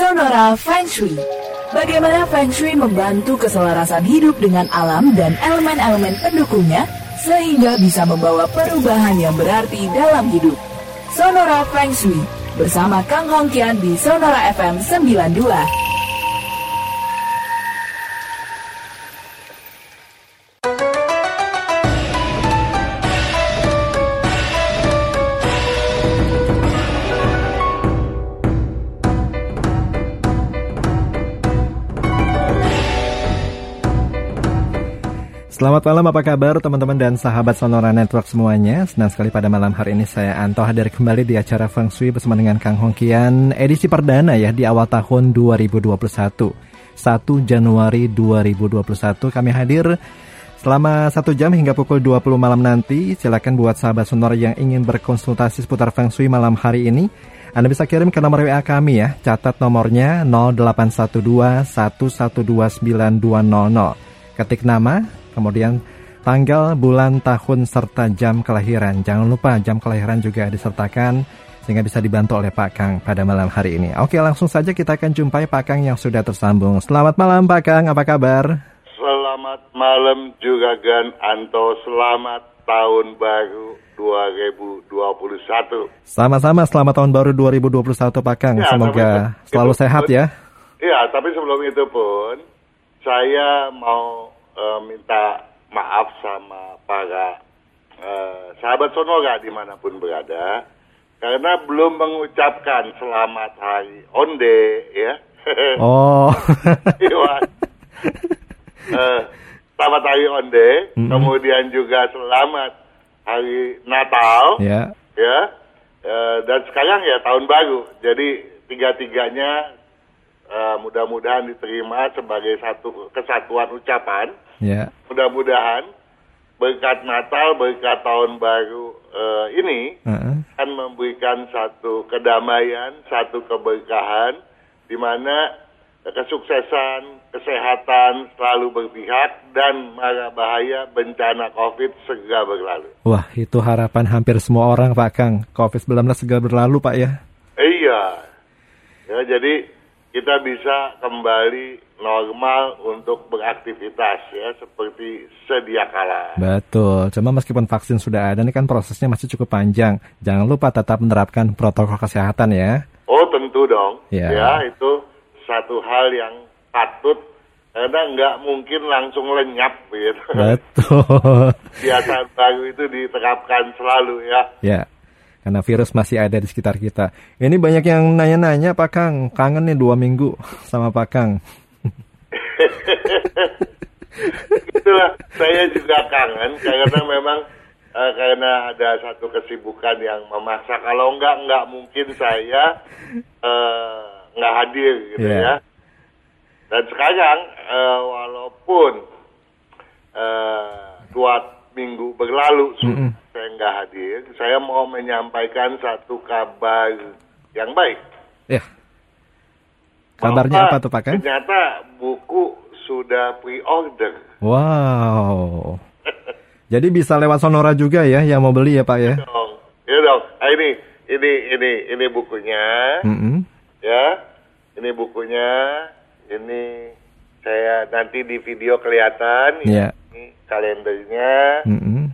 Sonora Feng Shui. Bagaimana Feng Shui membantu keselarasan hidup dengan alam dan elemen-elemen pendukungnya sehingga bisa membawa perubahan yang berarti dalam hidup. Sonora Feng Shui bersama Kang Hongkian di Sonora FM 92. Selamat malam, apa kabar teman-teman dan sahabat Sonora Network semuanya? Senang sekali pada malam hari ini saya Anto hadir kembali di acara Feng Shui bersama dengan Kang Hongkian edisi perdana ya di awal tahun 2021. 1 Januari 2021 kami hadir selama satu jam hingga pukul 20 malam nanti. Silakan buat sahabat Sonora yang ingin berkonsultasi seputar Feng Shui malam hari ini. Anda bisa kirim ke nomor WA kami ya. Catat nomornya 0812 1129200. Ketik nama, kemudian tanggal, bulan, tahun, serta jam kelahiran. Jangan lupa jam kelahiran juga disertakan sehingga bisa dibantu oleh Pak Kang pada malam hari ini. Oke, langsung saja kita akan jumpai Pak Kang yang sudah tersambung. Selamat malam Pak Kang, apa kabar? Selamat malam juga Gan Anto, selamat tahun baru 2021. Sama-sama, selamat tahun baru 2021 Pak Kang. Ya, Semoga selalu sehat ya. Iya, tapi sebelum itu pun saya mau uh, minta maaf sama para uh, sahabat Sonora di mana pun berada karena belum mengucapkan selamat hari Onde ya. Oh. uh, selamat hari Onde, mm -hmm. kemudian juga selamat hari Natal. Yeah. Ya. Uh, dan sekarang ya tahun baru. Jadi tiga-tiganya uh, mudah-mudahan diterima sebagai satu kesatuan ucapan. Yeah. Mudah-mudahan berkat Natal, berkat tahun baru uh, ini uh-uh. akan memberikan satu kedamaian, satu keberkahan, di mana kesuksesan, kesehatan selalu berpihak dan mara bahaya bencana COVID segera berlalu. Wah, itu harapan hampir semua orang Pak Kang. COVID-19 segera berlalu Pak ya? Iya. Ya, jadi kita bisa kembali normal untuk beraktivitas ya seperti sedia kala. Betul. Cuma meskipun vaksin sudah ada, ini kan prosesnya masih cukup panjang. Jangan lupa tetap menerapkan protokol kesehatan ya. Oh tentu dong. Ya, ya itu satu hal yang patut karena nggak mungkin langsung lenyap gitu. Betul. Biasa baru itu diterapkan selalu ya. Ya karena virus masih ada di sekitar kita. Ini banyak yang nanya-nanya Pak Kang, kangen nih dua minggu sama Pak Kang. Itulah, saya juga kangen karena memang uh, karena ada satu kesibukan yang memaksa. Kalau enggak, enggak mungkin saya uh, nggak hadir gitu yeah. ya. Dan sekarang uh, walaupun uh, dua minggu berlalu mm -hmm. Nggak hadir, saya mau menyampaikan satu kabar yang baik. Ya. Kabarnya Bahwa apa tuh Pak Kan? Ternyata buku sudah pre-order. Wow. Jadi bisa lewat Sonora juga ya yang mau beli ya Pak ya? Iya dong. Ya dong. Nah, ini ini ini ini bukunya. Mm -hmm. Ya. Ini bukunya. Ini saya nanti di video kelihatan. Yeah. Ini kalendernya. Mm -hmm.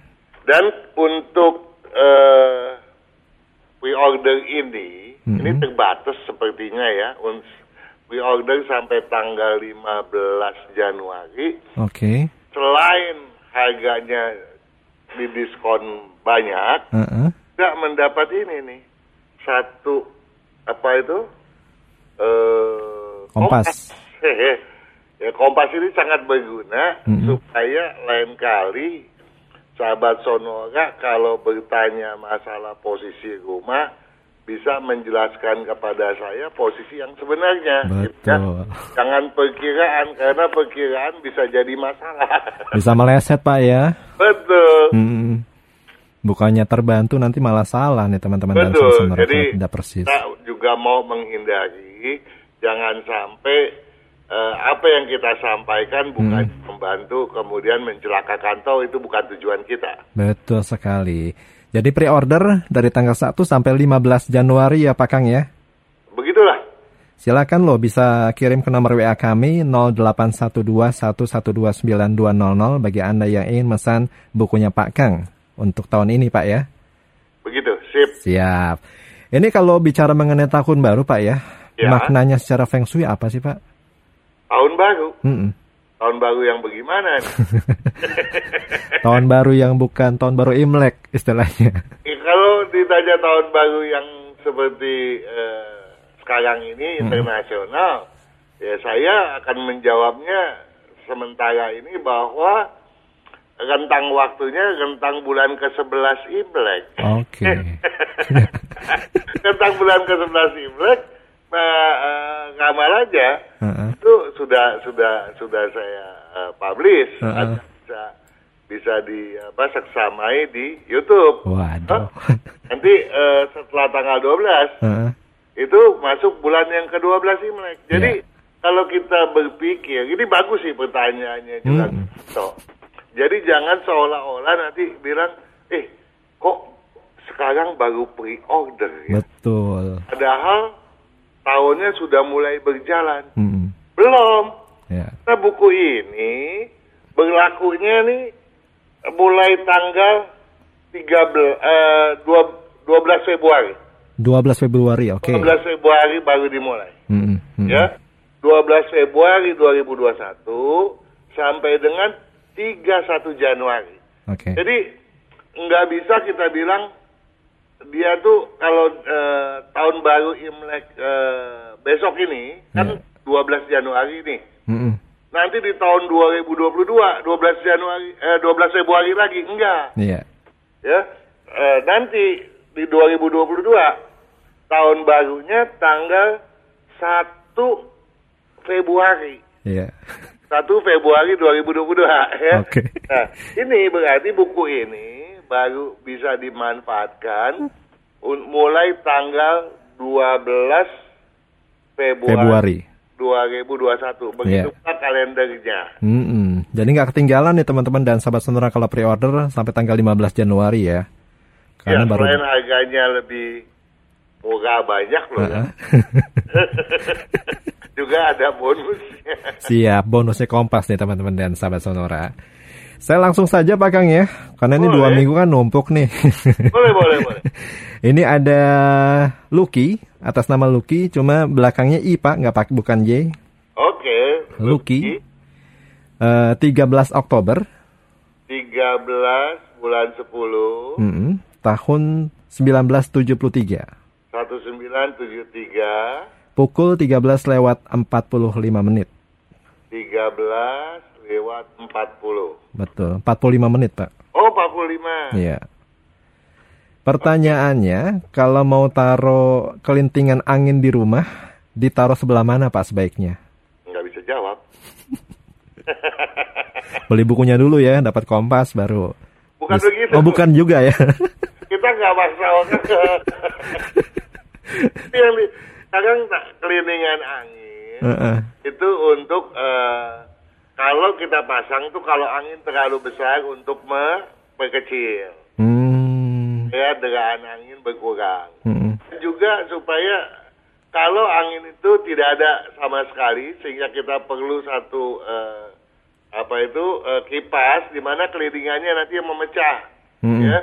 Dan untuk uh, pre-order ini, mm -hmm. ini terbatas sepertinya ya. Pre-order sampai tanggal 15 Januari. Oke. Okay. Selain harganya didiskon banyak, uh -uh. tidak mendapat ini nih satu apa itu? Uh, kompas. kompas. Ya Kompas ini sangat berguna mm -hmm. supaya lain kali sahabat Sonora kalau bertanya masalah posisi rumah bisa menjelaskan kepada saya posisi yang sebenarnya. Betul. Gitu ya. Jangan perkiraan karena perkiraan bisa jadi masalah. Bisa meleset Pak ya. Betul. Hmm. Bukannya terbantu nanti malah salah nih teman-teman dan Betul. Jadi tidak persis. kita juga mau menghindari jangan sampai uh, apa yang kita sampaikan bukan hmm. membantu kemudian mencelakakan toh itu bukan tujuan kita. Betul sekali. Jadi pre-order dari tanggal 1 sampai 15 Januari ya Pak Kang ya? Begitulah. Silakan lo bisa kirim ke nomor WA kami 081211292200 bagi Anda yang ingin mesan bukunya Pak Kang untuk tahun ini Pak ya. Begitu, sip. Siap. Ini kalau bicara mengenai tahun baru Pak ya, ya. maknanya secara Feng Shui apa sih Pak? Tahun baru? Mm -mm. Tahun baru yang bagaimana nih? tahun baru yang bukan tahun baru Imlek istilahnya. Ya, kalau ditanya tahun baru yang seperti uh, sekarang ini internasional, ya saya akan menjawabnya sementara ini bahwa rentang waktunya rentang bulan ke-11 Imlek. Oke. Okay. rentang bulan ke-11 Imlek uh, uh, ngamal aja uh-uh. itu sudah sudah sudah saya uh, publish uh-uh. bisa bisa di apa seksamai di YouTube. Waduh. Nanti uh, setelah tanggal 12 uh-uh itu masuk bulan yang ke-12 Imlek. Jadi yeah. kalau kita berpikir, ini bagus sih pertanyaannya juga. Hmm. So, jadi jangan seolah-olah nanti bilang, eh kok sekarang baru pre-order ya? Betul. Padahal tahunnya sudah mulai berjalan. Hmm. Belum. Yeah. Nah buku ini berlakunya nih mulai tanggal 13, uh, 12 Februari. 12 Februari, oke. Okay. 12 Februari baru dimulai. Hmm, hmm. Ya. 12 Februari 2021 sampai dengan 31 Januari. Oke. Okay. Jadi nggak bisa kita bilang dia tuh kalau uh, tahun baru Imlek uh, besok ini kan yeah. 12 Januari ini. Hmm. Nanti di tahun 2022 12 Januari eh, 12 Februari lagi enggak. Iya. Yeah. Ya. Uh, nanti di 2022 tahun barunya tanggal 1 Februari. Iya. 1 Februari 2022 ya. Oke. Okay. Nah, ini berarti buku ini baru bisa dimanfaatkan mulai tanggal 12 Februari. Februari. 2021 begitu yeah. kalendernya. Mm -mm. Jadi nggak ketinggalan nih teman-teman dan sahabat sonora kalau pre-order sampai tanggal 15 Januari ya. Karena ya, baru... selain harganya lebih murah banyak loh. Uh -huh. Juga ada bonusnya. Siap, bonusnya kompas nih teman-teman dan sahabat Sonora. Saya langsung saja Pak Kang ya, karena boleh. ini dua minggu kan numpuk nih. boleh, boleh, boleh. ini ada Lucky, atas nama Lucky, cuma belakangnya I Pak, nggak pakai bukan J. Oke. Okay. Lucky. Uh, 13 Oktober. 13 bulan 10. Mm -hmm. Tahun 1973. 1973 pukul 13 lewat 45 menit. 13 lewat 40. Betul, 45 menit, Pak. Oh, 45. Iya. Pertanyaannya, okay. kalau mau taruh kelintingan angin di rumah, ditaruh sebelah mana, Pak, sebaiknya? Nggak bisa jawab. Beli bukunya dulu ya, dapat kompas baru. Bukan Bis begitu. Oh, bukan juga ya. Kita nggak masalah yang di, kadang keliningan angin uh -uh. itu untuk uh, kalau kita pasang tuh kalau angin terlalu besar untuk memperkecil. Hmm. Ya, deraan angin berkurang. Hmm. Juga supaya kalau angin itu tidak ada sama sekali sehingga kita perlu satu uh, apa itu uh, kipas di mana kelilingannya nanti yang memecah. Hmm. Ya.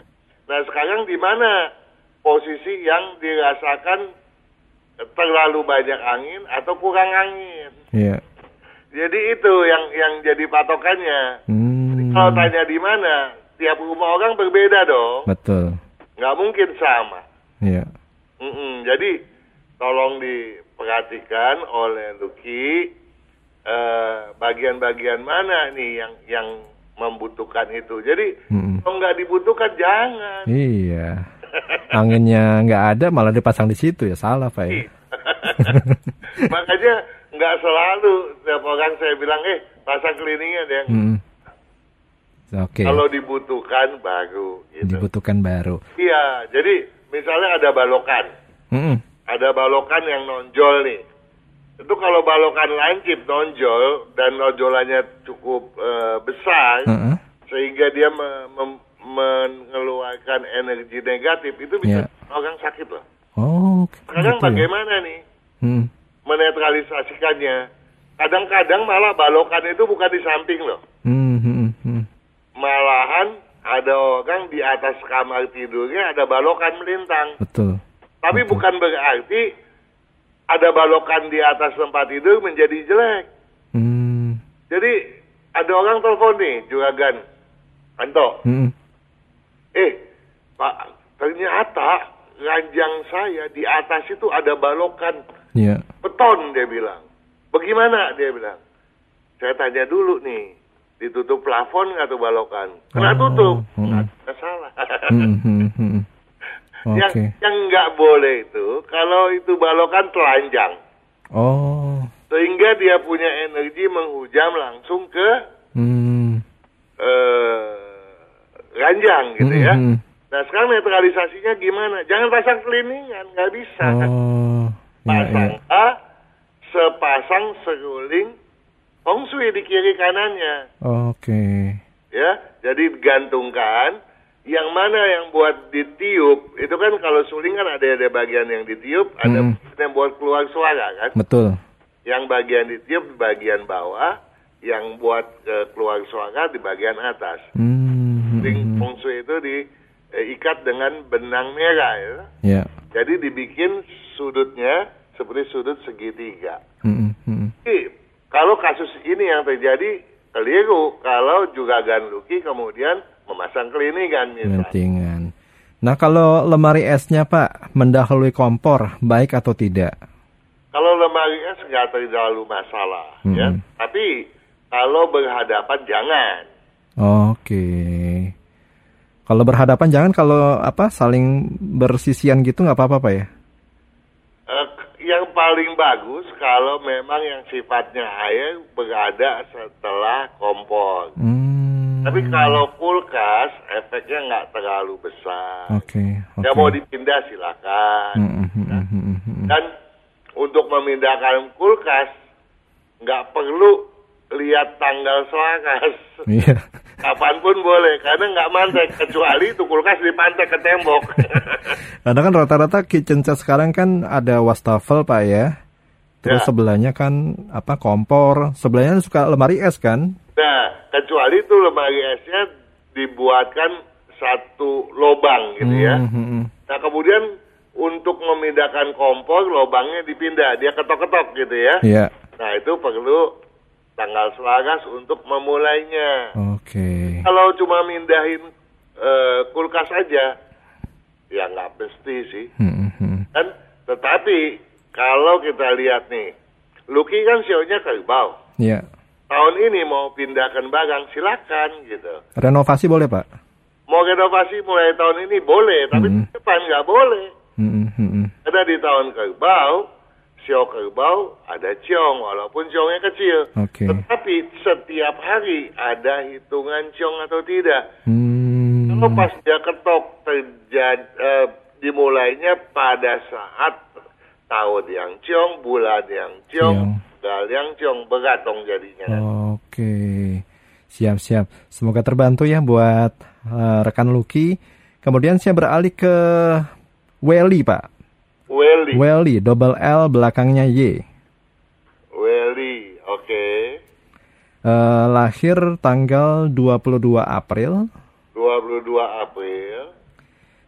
Nah, sekarang di mana posisi yang dirasakan terlalu banyak angin atau kurang angin. Iya. Jadi itu yang yang jadi patokannya. Hmm. Kalau tanya di mana, tiap rumah orang berbeda dong. Betul. Nggak mungkin sama. Iya. Mm -mm. Jadi tolong diperhatikan oleh Lucky eh, bagian-bagian uh, mana nih yang yang membutuhkan itu. Jadi mm -mm. kalau nggak dibutuhkan jangan. Iya anginnya nggak ada malah dipasang di situ ya salah pak ya. Makanya nggak selalu setiap orang saya bilang eh pasang cleaningnya deh. Hmm. Oke. Okay. Kalau dibutuhkan baru. Gitu. Dibutuhkan baru. Iya, jadi misalnya ada balokan, hmm. ada balokan yang nonjol nih. Itu kalau balokan lancip nonjol dan nonjolannya cukup uh, besar, -hmm. sehingga dia mengeluarkan energi negatif itu bisa yeah. orang sakit loh. Oh. Sekarang gitu ya? bagaimana nih? Hmm. Menetralisasikannya. Kadang-kadang malah balokan itu bukan di samping loh. Hmm, hmm, hmm. Malahan ada orang di atas kamar tidurnya ada balokan melintang. Betul. Tapi Betul. bukan berarti ada balokan di atas tempat tidur menjadi jelek. Hmm. Jadi ada orang telepon nih, juragan. Anto. Hmm. Eh, Pak, ternyata ranjang saya di atas itu ada balokan yeah. beton, dia bilang. Bagaimana, dia bilang. Saya tanya dulu nih, ditutup plafon nggak tuh balokan? Kena oh, tutup, hmm. nggak salah. hmm, hmm, hmm. Okay. Yang yang nggak boleh itu kalau itu balokan telanjang. Oh. Sehingga dia punya energi menghujam langsung ke hmm. uh, ranjang gitu ya. hmm. ya. Nah sekarang netralisasinya gimana? Jangan pasang keliningan, nggak bisa. Oh. Pasang ya, ya. A, sepasang seruling feng shui di kiri kanannya. Oke. Okay. Ya, jadi gantungkan yang mana yang buat ditiup itu kan kalau suling kan ada ada bagian yang ditiup hmm. ada yang buat keluar suara kan betul yang bagian ditiup di bagian bawah yang buat uh, keluar suara di bagian atas hmm. Sing feng shui itu diikat eh, dengan benang merah ya yeah. jadi dibikin sudutnya seperti sudut segitiga hmm. Hmm. Jadi, kalau kasus ini yang terjadi keliru kalau juga Ganluki kemudian memasang kliningan misalnya. Nah kalau lemari esnya Pak mendahului kompor baik atau tidak? Kalau lemari es nggak terlalu masalah -hmm. ya. Tapi kalau berhadapan jangan. Oke. Kalau berhadapan jangan kalau apa saling bersisian gitu nggak apa-apa Pak ya? Uh, yang paling bagus kalau memang yang sifatnya air berada setelah kompor. Hmm. Tapi kalau kulkas efeknya nggak terlalu besar. Oke. Okay, okay. Ya mau dipindah silakan. Mm -hmm, ya. mm -hmm. Dan untuk memindahkan kulkas nggak perlu lihat tanggal selaras. Iya. Kapan pun boleh, karena nggak mantek kecuali itu kulkas dipantek ke tembok. karena kan rata-rata kitchen set sekarang kan ada wastafel pak ya. Terus ya. sebelahnya kan apa kompor, sebelahnya suka lemari es kan? Nah, kecuali itu lemari esnya dibuatkan satu lobang gitu ya. Mm -hmm. Nah, kemudian untuk memindahkan kompor, lobangnya dipindah, dia ketok-ketok gitu ya. Iya. Yeah. Nah, itu perlu tanggal selaras untuk memulainya. Oke. Okay. Kalau cuma mindahin uh, kulkas aja, ya nggak mesti sih. Mm -hmm. Dan tetapi kalau kita lihat nih, Lucky kan sionya kerbau. Iya. Yeah tahun ini mau pindahkan barang silakan gitu. Renovasi boleh pak? Mau renovasi mulai tahun ini boleh, tapi mm -hmm. depan nggak boleh. Mm -hmm. Ada di tahun kerbau, sio kerbau ada ciong, walaupun ciongnya kecil. Okay. Tetapi setiap hari ada hitungan ciong atau tidak. Hmm. Kalau pas dia ketok terjadi uh, dimulainya pada saat tahun yang ciong, bulan yang ciong. modal yang ciong begatong jadinya. Oke, siap-siap. Semoga terbantu ya buat uh, rekan Lucky. Kemudian saya beralih ke Welly, Pak. Welly. Welly, double L belakangnya Y. Welly, oke. Okay. Uh, eh, lahir tanggal 22 April. 22 April.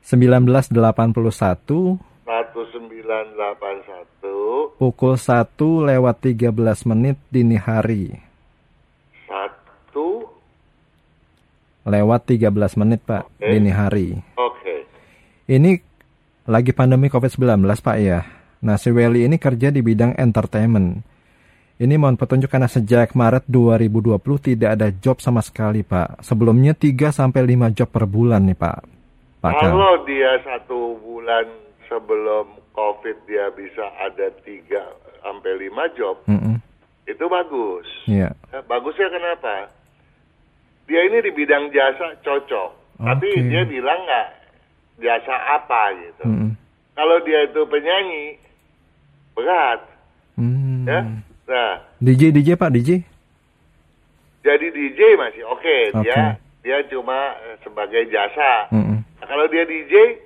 1981 1981 Pukul 1 lewat 13 menit dini hari 1 Lewat 13 menit Pak okay. dini hari Oke okay. Ini lagi pandemi COVID-19 Pak ya Nah si Welly ini kerja di bidang entertainment ini mohon petunjuk karena sejak Maret 2020 tidak ada job sama sekali Pak. Sebelumnya 3 sampai 5 job per bulan nih Pak. Pak Kalau dia satu bulan sebelum COVID dia bisa ada tiga sampai lima job, mm -hmm. itu bagus. Yeah. bagusnya kenapa? Dia ini di bidang jasa cocok, okay. tapi dia bilang nggak jasa apa gitu. Mm -hmm. Kalau dia itu penyanyi berat, mm. ya. Nah, DJ DJ Pak DJ. Jadi DJ masih oke, okay. okay. dia dia cuma eh, sebagai jasa. Mm -hmm. nah, kalau dia DJ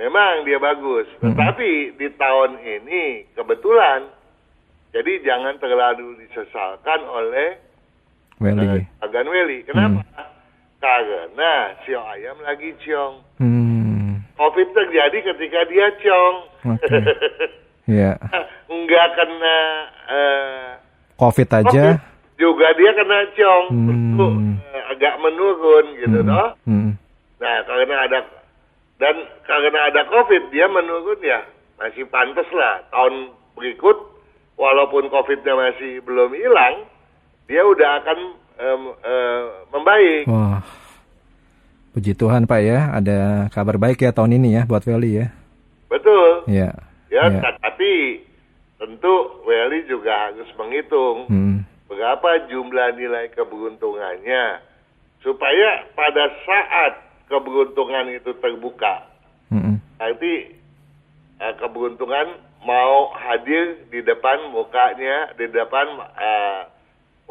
Memang dia bagus, mm -hmm. tetapi di tahun ini kebetulan jadi jangan terlalu disesalkan oleh Weli. Uh, agan Weli. Kenapa? Hmm. Karena si ayam lagi ciong. Hmm. Covid terjadi ketika dia ciong. Okay. Iya. Enggak kena uh, COVID aja. COVID juga dia kena ciong. Hmm. uh, agak menurun gitu hmm. toh. Hmm. Nah, karena ada dan karena ada COVID dia menurun ya masih pantas lah tahun berikut walaupun COVID-nya masih belum hilang dia udah akan um, uh, membaik. Wah, puji Tuhan Pak ya ada kabar baik ya tahun ini ya buat Welly ya. Betul. Iya. Ya, ya. tapi tentu Welly juga harus menghitung hmm. berapa jumlah nilai keberuntungannya supaya pada saat keberuntungan itu terbuka. Mm-hmm. Nanti uh, keberuntungan mau hadir di depan mukanya, di depan uh,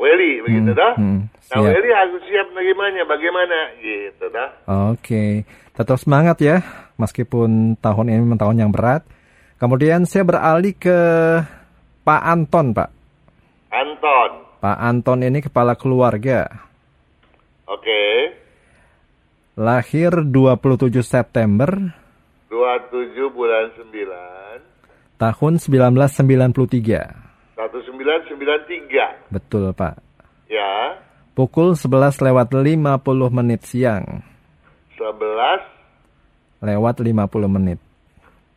Weli, begitu dah. Mm-hmm. Nah, Weli harus siap menerimanya bagaimana, gitu dah. Oke, okay. tetap semangat ya, meskipun tahun ini memang tahun yang berat. Kemudian saya beralih ke Pak Anton, Pak. Anton. Pak Anton ini kepala keluarga. Oke. Okay. Lahir 27 September 27 bulan 9 Tahun 1993 1993 Betul Pak. Ya. Pukul 11 lewat 50 menit siang. 11 Lewat 50 menit.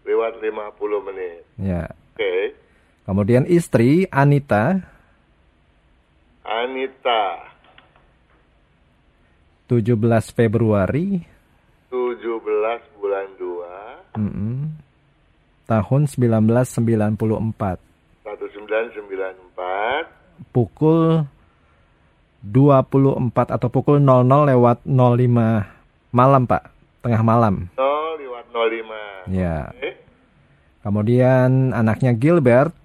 Lewat 50 menit. Ya. Oke. Okay. Kemudian istri Anita. Anita. 17 Februari. 17 bulan 2 mm -mm. Tahun 1994 1994 Pukul 24 atau pukul 00 lewat 05 malam Pak. Tengah malam. 0 lewat 05 Ya. Okay. Kemudian anaknya Gilbert.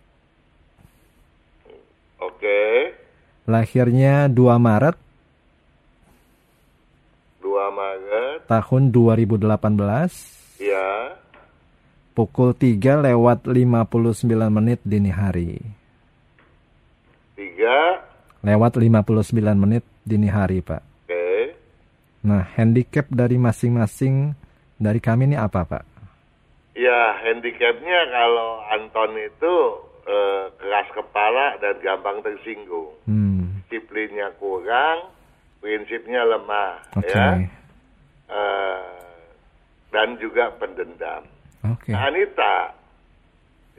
Oke. Okay. Lahirnya 2 Maret. Maret. Tahun 2018 ya. Pukul 3 lewat 59 menit dini hari 3 lewat 59 menit dini hari Pak oke okay. nah handicap dari masing-masing dari kami ini apa Pak ya handicapnya kalau Anton itu eh, keras kepala dan gampang tersinggung hmm. disiplinnya kurang prinsipnya lemah okay. ya uh, dan juga pendendam. Okay. Nah, Anita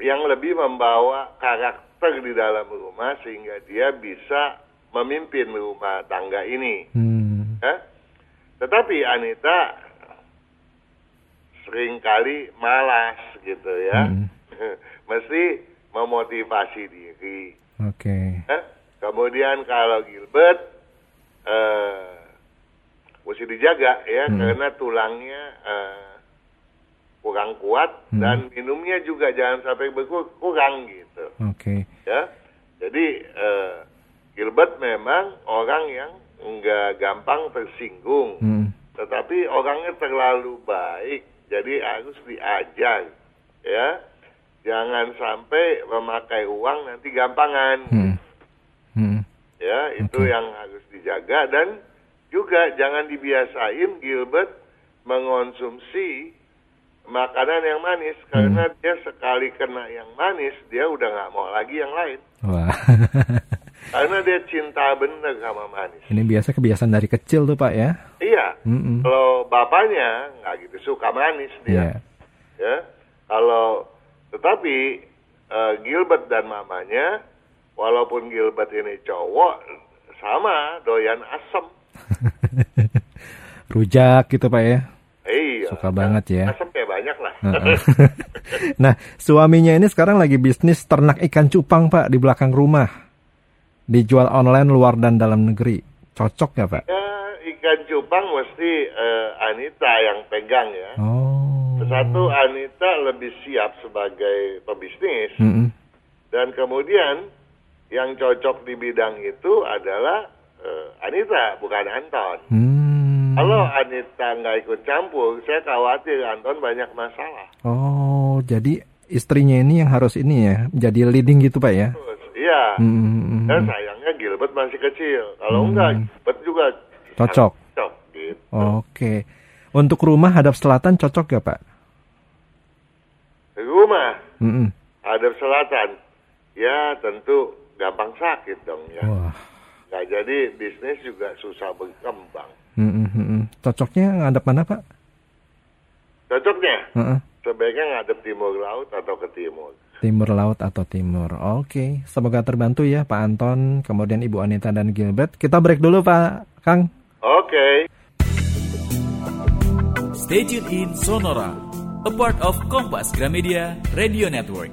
yang lebih membawa karakter di dalam rumah sehingga dia bisa memimpin rumah tangga ini. Hmm. Ya? Tetapi Anita sering kali malas gitu ya. Hmm. Mesti memotivasi diri. Oke. Okay. Ya? Kemudian kalau Gilbert uh, mesti dijaga ya hmm. karena tulangnya uh, kurang kuat hmm. dan minumnya juga jangan sampai berkurang gitu. Oke. Okay. Ya. Jadi uh, Gilbert memang orang yang enggak gampang tersinggung. Hmm. Tetapi orangnya terlalu baik. Jadi harus diajar ya. Jangan sampai memakai uang nanti gampangan. Hmm. Hmm. Ya, itu okay. yang harus dijaga dan juga jangan dibiasain Gilbert mengonsumsi makanan yang manis hmm. karena dia sekali kena yang manis dia udah nggak mau lagi yang lain. Wah. karena dia cinta bener sama manis. Ini biasa kebiasaan dari kecil tuh pak ya? Iya. Mm -mm. Kalau bapaknya nggak gitu suka manis dia. Yeah. Ya. Kalau tetapi uh, Gilbert dan mamanya, walaupun Gilbert ini cowok, sama doyan asam. Rujak gitu Pak ya? Iya. Suka banget ya. Sampai banyak lah. nah, suaminya ini sekarang lagi bisnis ternak ikan cupang Pak di belakang rumah. Dijual online luar dan dalam negeri. Cocok ya Pak? Ya, ikan cupang mesti uh, Anita yang pegang ya. Oh. Satu Anita lebih siap sebagai pebisnis. Mm -hmm. Dan kemudian yang cocok di bidang itu adalah uh, Anita, bukan Anton. Hmm. Kalau Anita nggak ikut campur, saya khawatir Anton banyak masalah. Oh, jadi istrinya ini yang harus ini ya, jadi leading gitu Pak ya? Iya. Hmm. Dan sayangnya Gilbert masih kecil. Kalau hmm. enggak, Gilbert juga cocok. Cocok. Gitu. Oke. Untuk rumah hadap selatan cocok gak Pak? Rumah mm hadap selatan, ya tentu gampang sakit dong ya. Wah. Gak jadi bisnis juga susah berkembang. Mm-hmm. Cocoknya ngadep mana Pak? Cocoknya? Uh-uh. Sebaiknya ngadep timur laut atau ke timur. Timur laut atau timur. Oke, semoga terbantu ya Pak Anton, kemudian Ibu Anita dan Gilbert. Kita break dulu Pak Kang. Oke. Stay tuned in Sonora, a part of Kompas Gramedia Radio Network.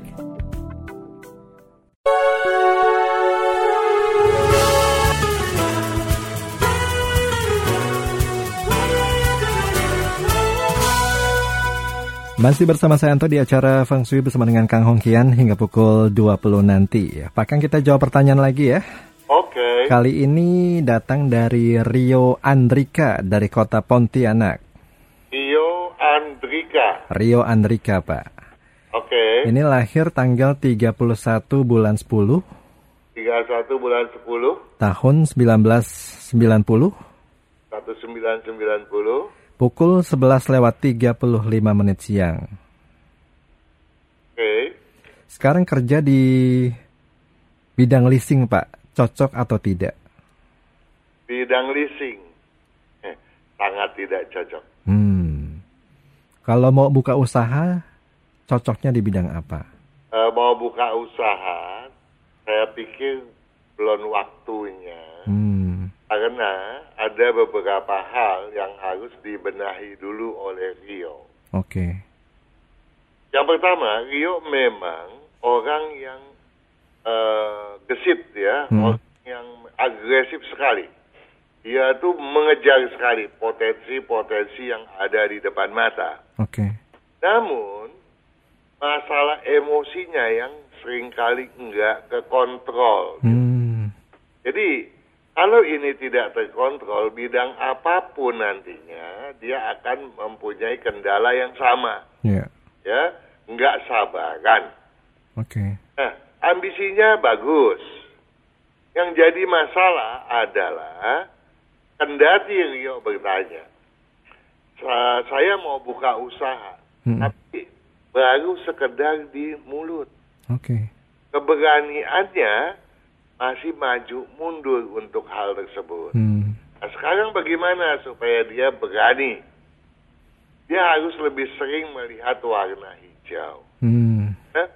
Masih bersama saya Anto di acara Feng Shui bersama dengan Kang Hongkian hingga pukul 20 nanti. Pak Kang kita jawab pertanyaan lagi ya. Oke. Okay. Kali ini datang dari Rio Andrika dari kota Pontianak. Rio Andrika. Rio Andrika, Pak. Oke. Okay. Ini lahir tanggal 31 bulan 10. 31 bulan 10. Tahun 1990. 1990 pukul 11 lewat 35 menit siang. Oke. Okay. Sekarang kerja di bidang leasing, Pak. Cocok atau tidak? Bidang leasing. Eh, sangat tidak cocok. Hmm. Kalau mau buka usaha, cocoknya di bidang apa? Uh, mau buka usaha, saya pikir belum waktunya. Hmm. Karena ada beberapa hal yang harus dibenahi dulu oleh Rio. Oke. Okay. Yang pertama, Rio memang orang yang uh, gesit ya, hmm. orang yang agresif sekali. Dia tuh mengejar sekali potensi-potensi yang ada di depan mata. Oke. Okay. Namun masalah emosinya yang sering kali enggak kekontrol. Hmm. Jadi kalau ini tidak terkontrol, bidang apa pun nantinya dia akan mempunyai kendala yang sama. Yeah. Ya, nggak sabaran. Oke. Okay. Nah, ambisinya bagus. Yang jadi masalah adalah kendati Rio bertanya, saya mau buka usaha, hmm. tapi baru sekedar di mulut. Oke. Okay. Keberaniannya masih maju mundur untuk hal tersebut. Hmm. Nah, sekarang bagaimana supaya dia berani? Dia harus lebih sering melihat warna hijau. Hmm. Nah,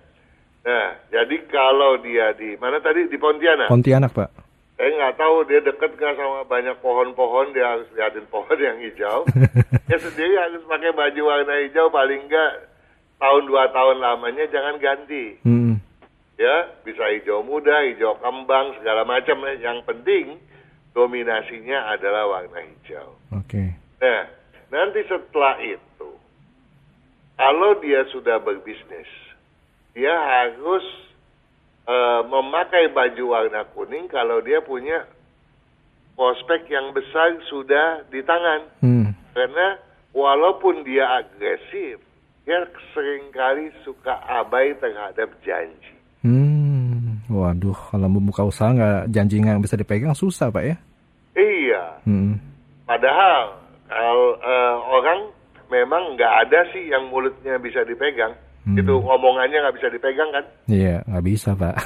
nah, jadi kalau dia di mana tadi di Pontianak? Pontianak pak. Saya nggak tahu dia deket nggak sama banyak pohon-pohon, dia harus lihatin pohon yang hijau. dia sendiri harus pakai baju warna hijau paling nggak tahun dua tahun lamanya jangan ganti. Hmm ya bisa hijau muda, hijau kembang segala macam. Yang penting dominasinya adalah warna hijau. Oke. Okay. Nah, nanti setelah itu, kalau dia sudah berbisnis, dia harus uh, memakai baju warna kuning kalau dia punya prospek yang besar sudah di tangan. Hmm. Karena walaupun dia agresif, dia sering kali suka abai terhadap janji. Waduh, kalau membuka usaha nggak janji nggak bisa dipegang susah pak ya? Iya. Hmm. Padahal kalau uh, orang memang nggak ada sih yang mulutnya bisa dipegang. Hmm. Itu ngomongannya nggak bisa dipegang kan? Iya, nggak bisa pak.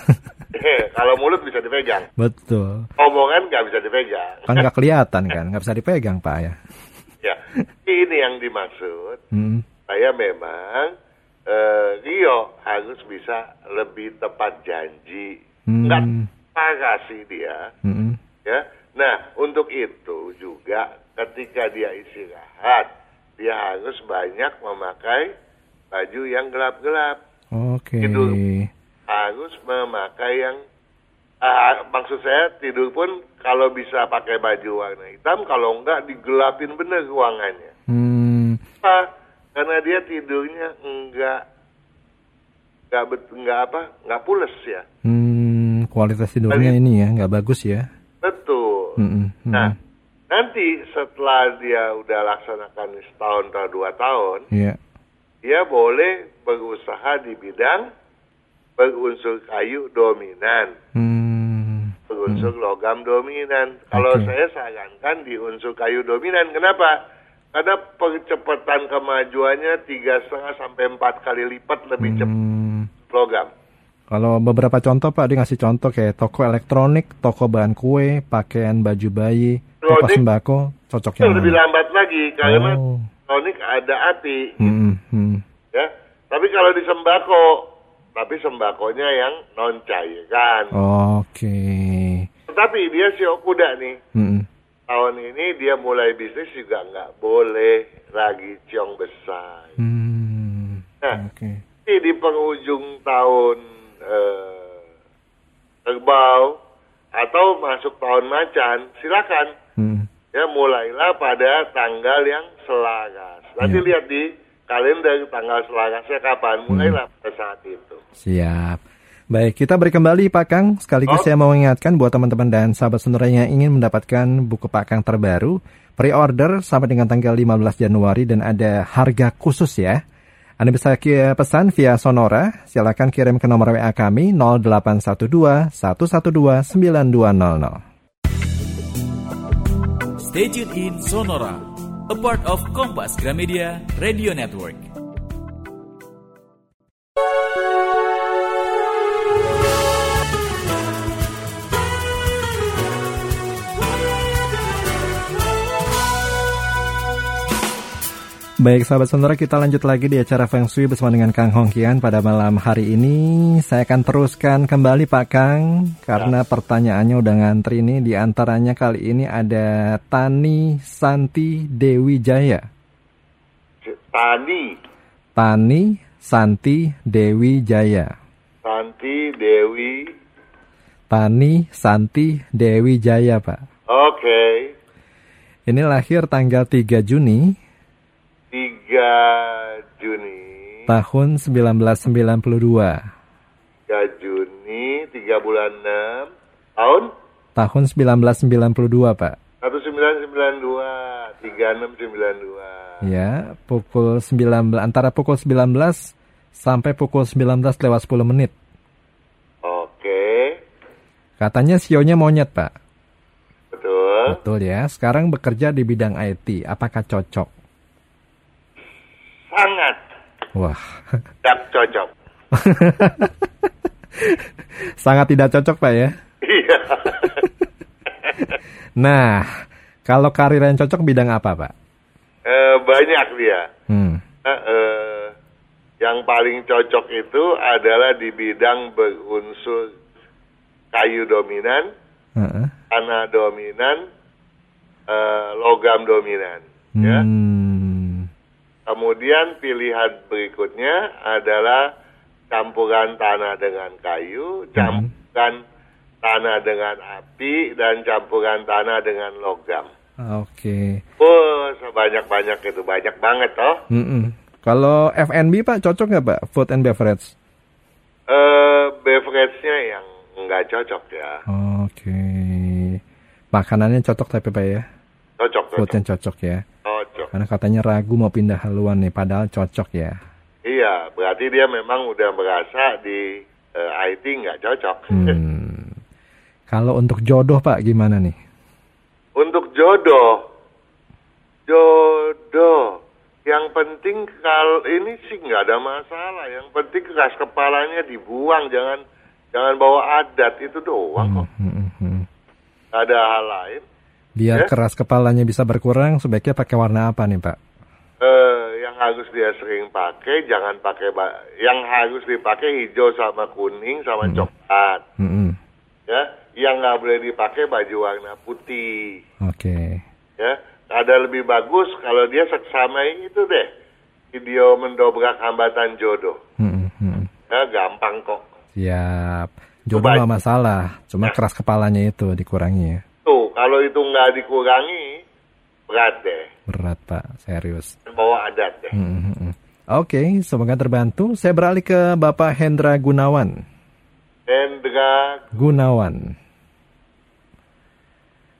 Eh, kalau mulut bisa dipegang. Betul. Omongan nggak bisa dipegang. Kan nggak kelihatan kan, nggak bisa dipegang pak ya. ya, ini yang dimaksud. Hmm. Saya memang uh, Rio harus bisa lebih tepat janji. Hmm. Nggak parah sih dia. Hmm. Ya. Nah, untuk itu juga ketika dia istirahat, dia harus banyak memakai baju yang gelap-gelap. Oke. Okay. Itu harus memakai yang uh, maksud saya tidur pun kalau bisa pakai baju warna hitam, kalau enggak digelapin bener ruangannya. Hmm. Apa? Karena dia tidurnya enggak enggak bet, enggak apa enggak pules ya hmm, kualitas tidurnya Kali, ini ya enggak bagus ya betul hmm, hmm. nah nanti setelah dia udah laksanakan setahun atau dua tahun yeah. dia boleh berusaha di bidang berunsur kayu dominan. Hmm. Berunsur hmm. logam dominan. Kalau okay. saya sarankan di unsur kayu dominan. Kenapa? Karena percepatan kemajuannya tiga setengah sampai empat kali lipat lebih hmm. cepat logam. Kalau beberapa contoh Pak, dia ngasih contoh kayak toko elektronik, toko bahan kue, pakaian baju bayi, toko sembako, cocoknya lebih lambat lagi karena oh. elektronik ada api. Hmm, hmm. Ya, tapi kalau di sembako, tapi sembakonya yang non cair kan. Oke. Okay. Tapi dia si kuda nih. Hmm. Tahun ini dia mulai bisnis juga nggak boleh lagi ciong besar. Hmm. Nah, okay. di penghujung tahun eh, kerbau atau masuk tahun macan, silakan. Hmm. Ya mulailah pada tanggal yang selaras. Nanti yeah. lihat di kalender tanggal selarasnya kapan. Mulailah hmm. pada saat itu. Siap. Baik, kita beri kembali Pak Kang. Sekaligus oh. saya mau ingatkan buat teman-teman dan sahabat sonora yang ingin mendapatkan buku Pak Kang terbaru, pre-order sampai dengan tanggal 15 Januari dan ada harga khusus ya. Anda bisa pesan via Sonora, silakan kirim ke nomor WA kami 0812 112 9200. Stay tuned in Sonora, a part of Kompas Gramedia Radio Network. Baik sahabat sonora kita lanjut lagi di acara Feng Shui bersama dengan Kang Hongkian pada malam hari ini. Saya akan teruskan kembali Pak Kang karena ya. pertanyaannya udah ngantri ini di antaranya kali ini ada Tani Santi Dewi Jaya. Tani. Tani Santi Dewi Jaya. Santi Dewi. Tani Santi Dewi Jaya Pak. Oke. Okay. Ini lahir tanggal 3 Juni 3 Juni tahun 1992. 3 Juni 3 bulan 6 tahun tahun 1992, Pak. 1992 3692. Ya, pukul 19 antara pukul 19 sampai pukul 19 lewat 10 menit. Oke. Katanya sionya monyet, Pak. Betul. Betul ya. Sekarang bekerja di bidang IT. Apakah cocok? Sangat wah tidak cocok. sangat tidak cocok pak ya. Iya. nah, kalau karir yang cocok bidang apa pak? Eh, banyak dia. Hmm. Eh, eh, yang paling cocok itu adalah di bidang berunsur kayu dominan, uh -uh. tanah dominan, eh, logam dominan. Ya. Hmm. Ya Kemudian pilihan berikutnya adalah campuran tanah dengan kayu, mhm. campuran hmm. tanah dengan api, dan campuran tanah dengan logam. Oke. Okay. Oh, sebanyak-banyak itu. Banyak banget toh. Mm -mm. Kalau FNB Pak, cocok nggak Pak? Food and beverage? Uh, beverage-nya yang nggak cocok ya. Oke. Okay. Makanannya cocok tapi Pak ya? Cocok, cocok. Food yang cocok ya? Karena katanya ragu mau pindah haluan nih, padahal cocok ya. Iya, berarti dia memang udah merasa di uh, eh, IT nggak cocok. Hmm. Kalau untuk jodoh Pak gimana nih? Untuk jodoh, jodoh. Yang penting kalau ini sih nggak ada masalah. Yang penting keras kepalanya dibuang, jangan jangan bawa adat itu doang kok. Hmm, hmm, hmm. Ada hal lain. Biar ya? keras kepalanya bisa berkurang, sebaiknya pakai warna apa nih Pak? Uh, yang harus dia sering pakai, jangan pakai yang harus dipakai hijau sama kuning sama hmm. coklat. Hmm. Ya, yang nggak boleh dipakai baju warna putih. Oke. Okay. Ya, ada lebih bagus kalau dia seksama itu deh video mendobrak hambatan jodoh. Hmm. Hmm. Ya, gampang kok. Siap. Jodoh nggak masalah, cuma ya. keras kepalanya itu dikurangi ya. Tuh, kalau itu nggak dikurangi, berat deh. Berat, Pak. Serius. Bawa adat deh. Hmm, hmm, hmm. Oke, okay, semoga terbantu. Saya beralih ke Bapak Hendra Gunawan. Hendra Gunawan.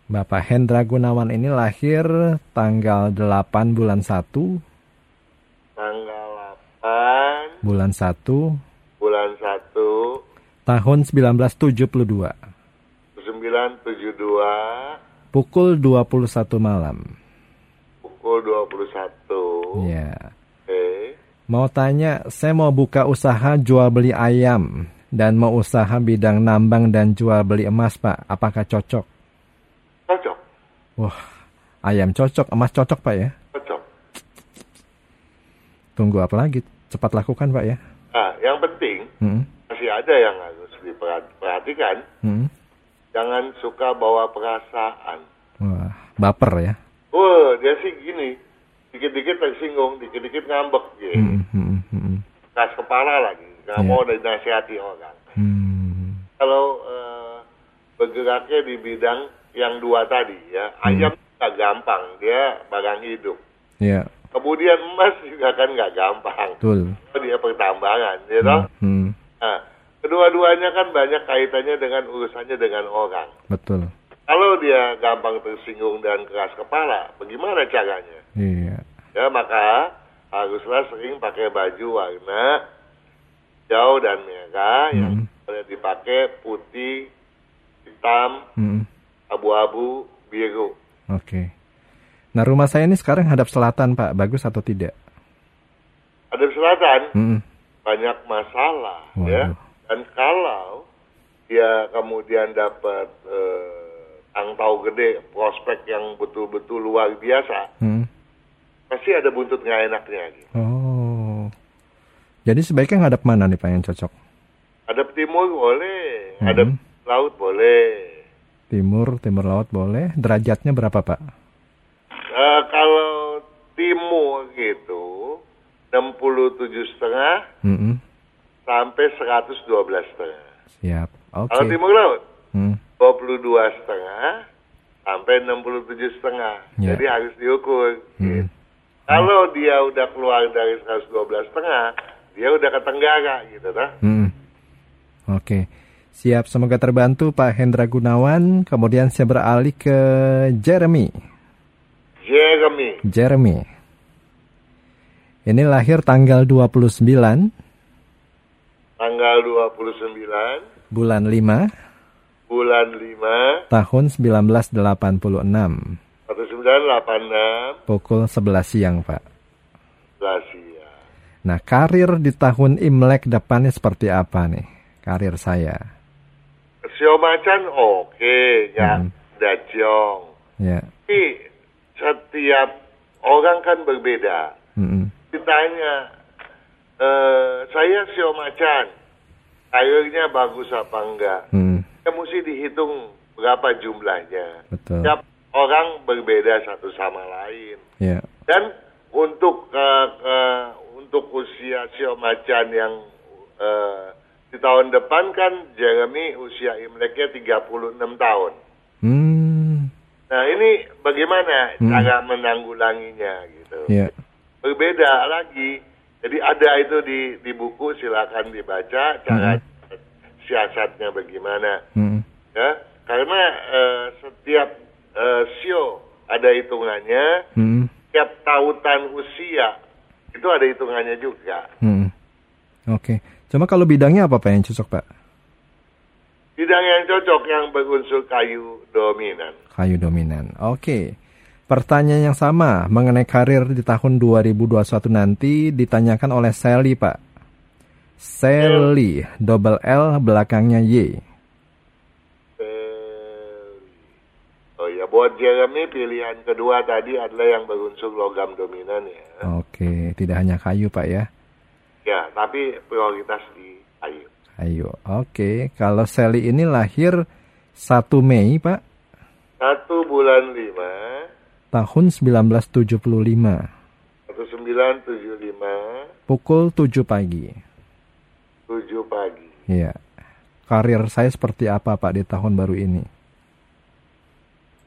Bapak Hendra Gunawan ini lahir tanggal 8 bulan 1. Tanggal 8. Bulan 1. Bulan 1 Tahun 1972. 1972. Pukul 21 malam. Pukul 21. Ya. Oke. Okay. Mau tanya, saya mau buka usaha jual beli ayam dan mau usaha bidang nambang dan jual beli emas, Pak. Apakah cocok? Cocok. Wah, ayam cocok, emas cocok, Pak ya? Cocok. Tunggu apa lagi? Cepat lakukan, Pak ya. Nah, yang penting hmm. masih ada yang harus diperhatikan. Hmm. Jangan suka bawa perasaan. Wah, baper ya? Wah, dia sih gini dikit-dikit tersinggung, dikit-dikit ngambek gitu. Hmm, hmm, hmm. Kas kepala lagi, nggak yeah. mau dinasihati orang. Hmm. Kalau uh, bergeraknya di bidang yang dua tadi ya, hmm. ayam nggak gampang, dia barang hidup. Yeah. Kemudian emas juga kan nggak gampang. Betul. Dia pertambangan, ya toh. Hmm. Nah, kedua-duanya kan banyak kaitannya dengan urusannya dengan orang. Betul. Kalau dia gampang tersinggung dan keras kepala, bagaimana caranya? Iya. Ya maka haruslah sering pakai baju warna hijau dan merah hmm. yang boleh dipakai putih, hitam, hmm. abu-abu, biru. Oke. Okay. Nah rumah saya ini sekarang hadap selatan Pak, bagus atau tidak? Hadap selatan, hmm. banyak masalah Waduh. ya. Dan kalau dia kemudian dapat uh, angpau gede, prospek yang betul-betul luar biasa, hmm. pasti ada buntut nggak enaknya. Gitu. Oh, jadi sebaiknya ngadap mana nih Pak yang cocok? Hadap timur boleh, hmm. hadap laut boleh. Timur, timur laut boleh. Derajatnya berapa Pak? Uh, kalau timur gitu, 67 setengah -hmm. Sampai 112 setengah. Siap. Oke. Okay. Kalau timur laut? Hmm 22 setengah sampai 67 setengah. Yeah. Jadi harus diukur. Hmm. Gitu. Kalau dia udah keluar dari 112 setengah, dia udah ke Tenggara gitu, kan? Hmm. Oke. Okay. Siap, semoga terbantu Pak Hendra Gunawan. Kemudian saya beralih ke Jeremy. Jeremy. Jeremy. Ini lahir tanggal 29. Tanggal 29. Bulan 5 bulan 5 tahun 1986. 1986 pukul 11 siang, Pak. 11 siang. Nah, karir di tahun Imlek depannya seperti apa nih? Karir saya. Sio macan oke, okay, ya. Hmm. Dajong. Ya. Tapi setiap orang kan berbeda. Hmm. Ditanya, e, saya sio macan, bagus apa enggak? Hmm ya mesti dihitung berapa jumlahnya. Betul. Setiap orang berbeda satu sama lain. Yeah. Dan untuk uh, uh, untuk usia sio macan yang uh, di tahun depan kan Jeremy usia Imleknya 36 tahun. Hmm. Nah ini bagaimana hmm. cara menanggulanginya gitu. Yeah. Berbeda lagi. Jadi ada itu di di buku silakan dibaca cara hmm siasatnya bagaimana. Hmm. Ya, karena uh, setiap uh, sio ada hitungannya, hmm. setiap tautan usia itu ada hitungannya juga. Hmm. Oke, okay. cuma kalau bidangnya apa pak yang cocok pak? Bidang yang cocok yang berunsur kayu dominan. Kayu dominan, oke. Okay. Pertanyaan yang sama mengenai karir di tahun 2021 nanti ditanyakan oleh Sally, Pak. Sally, double L belakangnya Y. Oh ya, buat Jeremy pilihan kedua tadi adalah yang berunsur logam dominan ya. Oke, tidak hanya kayu Pak ya? Ya, tapi prioritas di kayu. Kayu, oke. Kalau Sally ini lahir 1 Mei Pak? 1 bulan 5. Tahun 1975. 1975. Pukul 7 pagi. 7 pagi. Iya. Karir saya seperti apa Pak di tahun baru ini?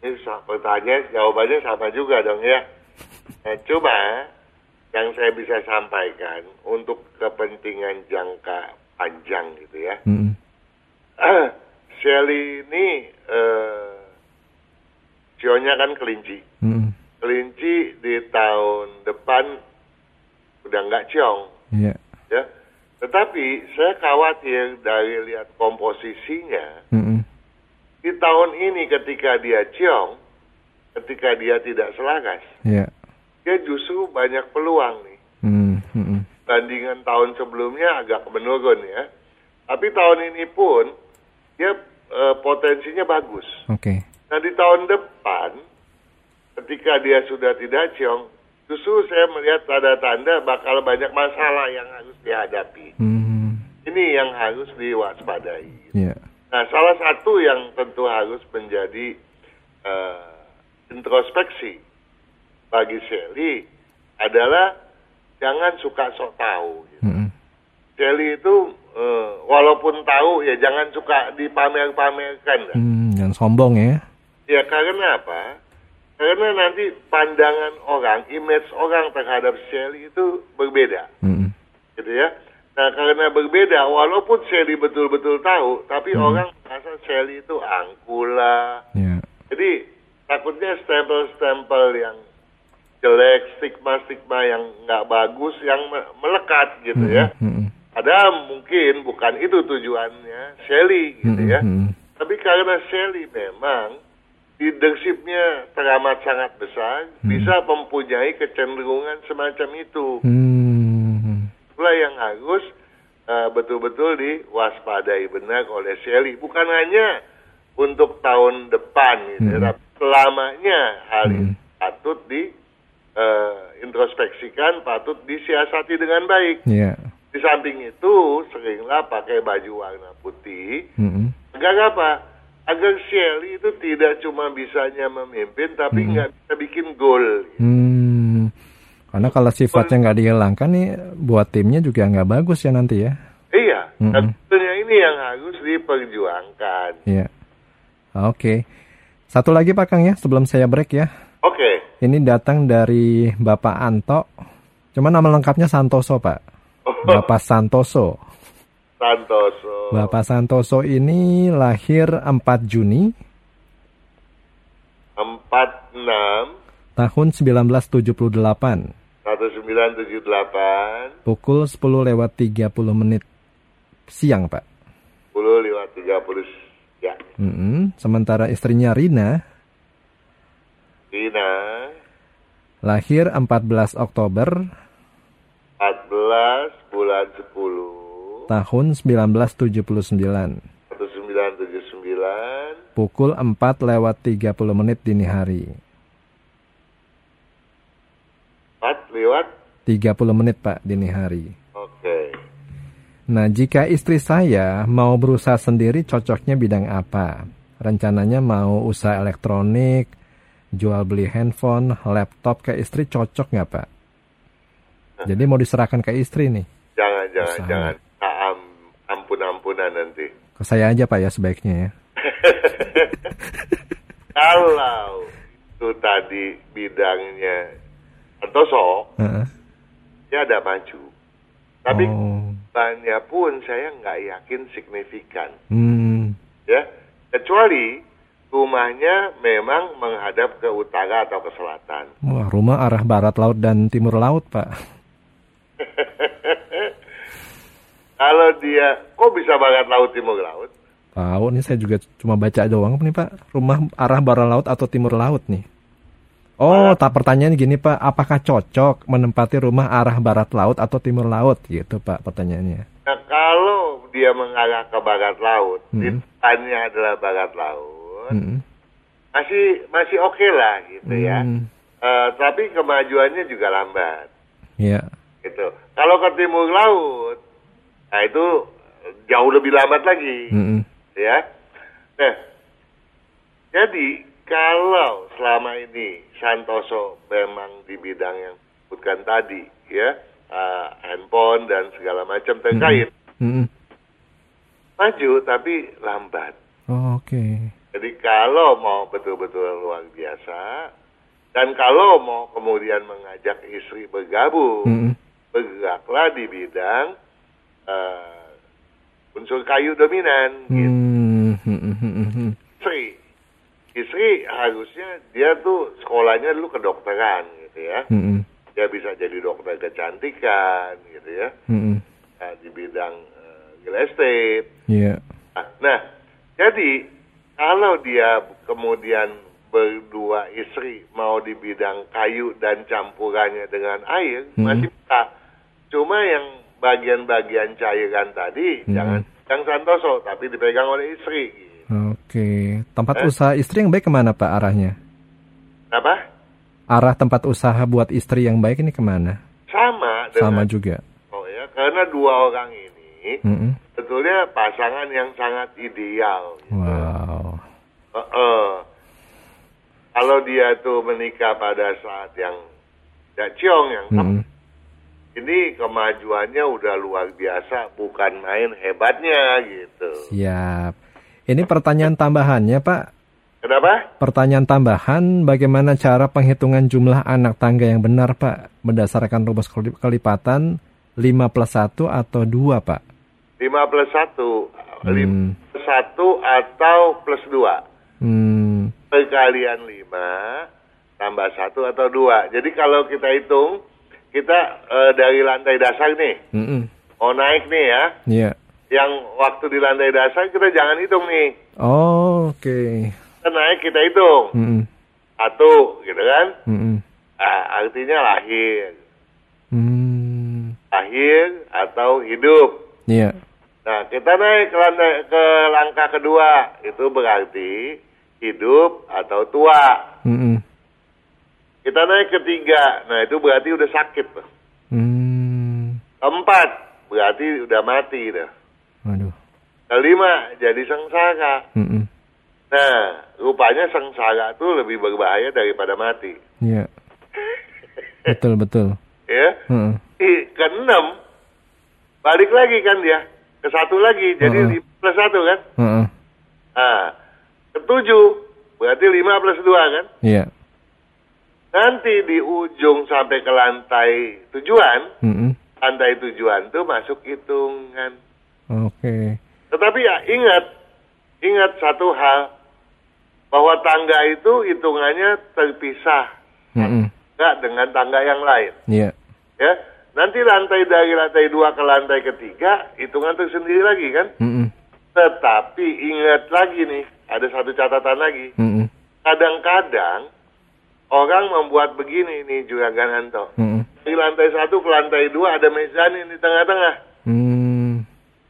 Ini pertanyaan jawabannya sama juga dong ya. Nah, cuma yang saya bisa sampaikan untuk kepentingan jangka panjang gitu ya. Mm -hmm. Shelly ini uh, sionya kan kelinci. Mm -hmm. Tahun depan udah nggak ciong. Iya. Yeah. Ya Tetapi saya khawatir dari lihat komposisinya, mm -hmm. di tahun ini ketika dia ciong, ketika dia tidak selaras, yeah. dia justru banyak peluang nih. Mm -hmm. Bandingan tahun sebelumnya agak menurun ya. Tapi tahun ini pun dia e, potensinya bagus. Oke. Okay. Nah di tahun depan, ketika dia sudah tidak ciong, justru saya melihat tanda-tanda bakal banyak masalah yang harus dihadapi. Hmm. Ini yang harus diwaspadai. Yeah. Nah, salah satu yang tentu harus menjadi uh, introspeksi bagi Shelly adalah jangan suka sok tahu. Gitu. Hmm. Shelly itu uh, walaupun tahu ya jangan suka dipamer-pamerkan. Hmm, jangan sombong ya. Ya karena apa? Karena nanti pandangan orang, image orang terhadap Shelly itu berbeda. Mm. Gitu ya. Nah karena berbeda, walaupun Shelly betul-betul tahu, tapi mm. orang merasa Shelly itu angkula. Yeah. Jadi takutnya stempel-stempel yang jelek, stigma-stigma yang nggak bagus, yang melekat gitu mm. ya. Mm. Ada mungkin bukan itu tujuannya Shelly gitu ya. Tapi karena Shelly memang leadershipnya teramat sangat besar, hmm. bisa mempunyai kecenderungan semacam itu. Hmm. Itulah yang harus uh, betul-betul diwaspadai benar oleh Shelly. Bukan hanya untuk tahun depan, gitu, hmm. tapi selamanya hal hmm. patut di uh, introspeksikan, patut disiasati dengan baik. Yeah. Di samping itu, seringlah pakai baju warna putih. Hmm. Agar apa? Agar Shelly itu tidak cuma bisanya memimpin tapi hmm. nggak hmm. bisa bikin gol. Gitu. Hmm. Karena kalau sifatnya nggak dihilangkan nih buat timnya juga nggak bagus ya nanti ya. Iya, hmm. tentunya ini yang harus diperjuangkan. Iya. Oke. Okay. Satu lagi Pak Kang ya sebelum saya break ya. Oke. Okay. Ini datang dari Bapak Anto. Cuma nama lengkapnya Santoso Pak. Oh. Bapak Santoso. Santoso. Bapak Santoso ini lahir 4 Juni 46 tahun 1978. 1978. Pukul 10 lewat 30 menit siang, Pak. 10 lewat 30 ya. Mm -hmm. Sementara istrinya Rina Rina lahir 14 Oktober 14 bulan 10 tahun 1979. 1979. Pukul 4 lewat 30 menit dini hari. 4 lewat? 30 menit Pak dini hari. Oke. Nah jika istri saya mau berusaha sendiri cocoknya bidang apa? Rencananya mau usaha elektronik, jual beli handphone, laptop ke istri cocok nggak Pak? Jadi mau diserahkan ke istri nih? Jangan, jangan, usaha. jangan ampun-ampunan nanti. Ke saya aja Pak ya sebaiknya ya. Kalau itu tadi bidangnya Santoso, uh -uh. ya ada maju. Tapi oh. banyak pun saya nggak yakin signifikan. Hmm. Ya, kecuali rumahnya memang menghadap ke utara atau ke selatan. Wah, rumah arah barat laut dan timur laut, Pak. Kalau dia, kok bisa barat laut timur laut? Tahu nih saya juga cuma baca doang nih Pak. Rumah arah barat laut atau timur laut nih? Oh, tak pertanyaan gini Pak, apakah cocok menempati rumah arah barat laut atau timur laut gitu Pak pertanyaannya? Nah, kalau dia mengarah ke barat laut, hmm. depannya adalah barat laut, hmm. masih masih oke okay lah gitu ya. hmm. ya. Uh, tapi kemajuannya juga lambat. Iya. Yeah. Gitu. Kalau ke timur laut, Nah itu jauh lebih lambat lagi, mm -hmm. ya. Nah, jadi kalau selama ini Santoso memang di bidang yang disebutkan tadi, ya, uh, handphone dan segala macam terkait, mm -hmm. maju tapi lambat. Oh, Oke. Okay. Jadi kalau mau betul-betul luar biasa, dan kalau mau kemudian mengajak istri bergabung, mm -hmm. bergeraklah di bidang uh, unsur kayu dominan. Gitu. Hmm. Istri, istri harusnya dia tuh sekolahnya dulu kedokteran gitu ya. Hmm. Dia bisa jadi dokter kecantikan gitu ya. Hmm. uh, di bidang uh, real estate. Iya. Yeah. Nah, jadi kalau dia kemudian berdua istri mau di bidang kayu dan campurannya dengan air hmm. masih bisa. Cuma yang bagian-bagian cairan tadi hmm. jangan yang Santoso tapi dipegang oleh istri. Oke, tempat eh? usaha istri yang baik ke mana Pak arahnya? Apa? Arah tempat usaha buat istri yang baik ini ke mana? Sama. Dengan, Sama juga. Oh ya, karena dua orang ini mm-hmm. sebetulnya pasangan yang sangat ideal. Gitu. Wow. Uh, uh. Kalau dia tuh menikah pada saat yang tidak ciong yang mm-hmm. Ini kemajuannya udah luar biasa, bukan main hebatnya gitu. Siap. Ini pertanyaan tambahannya, Pak. Kenapa? Pertanyaan tambahan, bagaimana cara penghitungan jumlah anak tangga yang benar, Pak? Berdasarkan rumus kelipatan 5 plus 1 atau 2, Pak? 5 plus 1. Hmm. 5 plus 1 atau plus 2. Hmm. Perkalian 5 tambah 1 atau 2. Jadi kalau kita hitung, kita uh, dari lantai dasar nih. Mm -mm. Mau naik nih ya. Iya. Yeah yang waktu di lantai dasar kita jangan hitung nih. Oh, oke. Okay. Kita naik kita hitung. Mm -mm. Satu, gitu kan? Mm -mm. Nah, artinya lahir. Mm. Lahir atau hidup. Iya. Yeah. Nah, kita naik ke, lantai, ke langkah kedua. Itu berarti hidup atau tua. Mm -mm. Kita naik ketiga. Nah, itu berarti udah sakit. Mm. Keempat, berarti udah mati dah. Waduh. Kelima, jadi sengsara. Mm -mm. Nah, rupanya sengsara itu lebih berbahaya daripada mati. Iya. betul, betul. Ya. Mm -mm. Keenam, balik lagi kan dia. Ke satu lagi, jadi mm -mm. plus satu kan? Mm -mm. Nah, ketujuh, berarti lima plus dua kan? Iya. Nanti di ujung sampai ke lantai tujuan, mm -mm. lantai tujuan tuh masuk hitungan. Oke. Okay. Tetapi ya ingat, ingat satu hal bahwa tangga itu hitungannya terpisah, mm -mm. nggak dengan tangga yang lain. Iya. Yeah. Ya, nanti lantai dari lantai dua ke lantai ketiga hitungan tersendiri lagi kan. Mm -mm. Tetapi ingat lagi nih, ada satu catatan lagi. -mm. Kadang-kadang orang membuat begini nih Juragan Anto. Mm -mm. Di lantai satu ke lantai dua ada mezanin di tengah-tengah. Mm.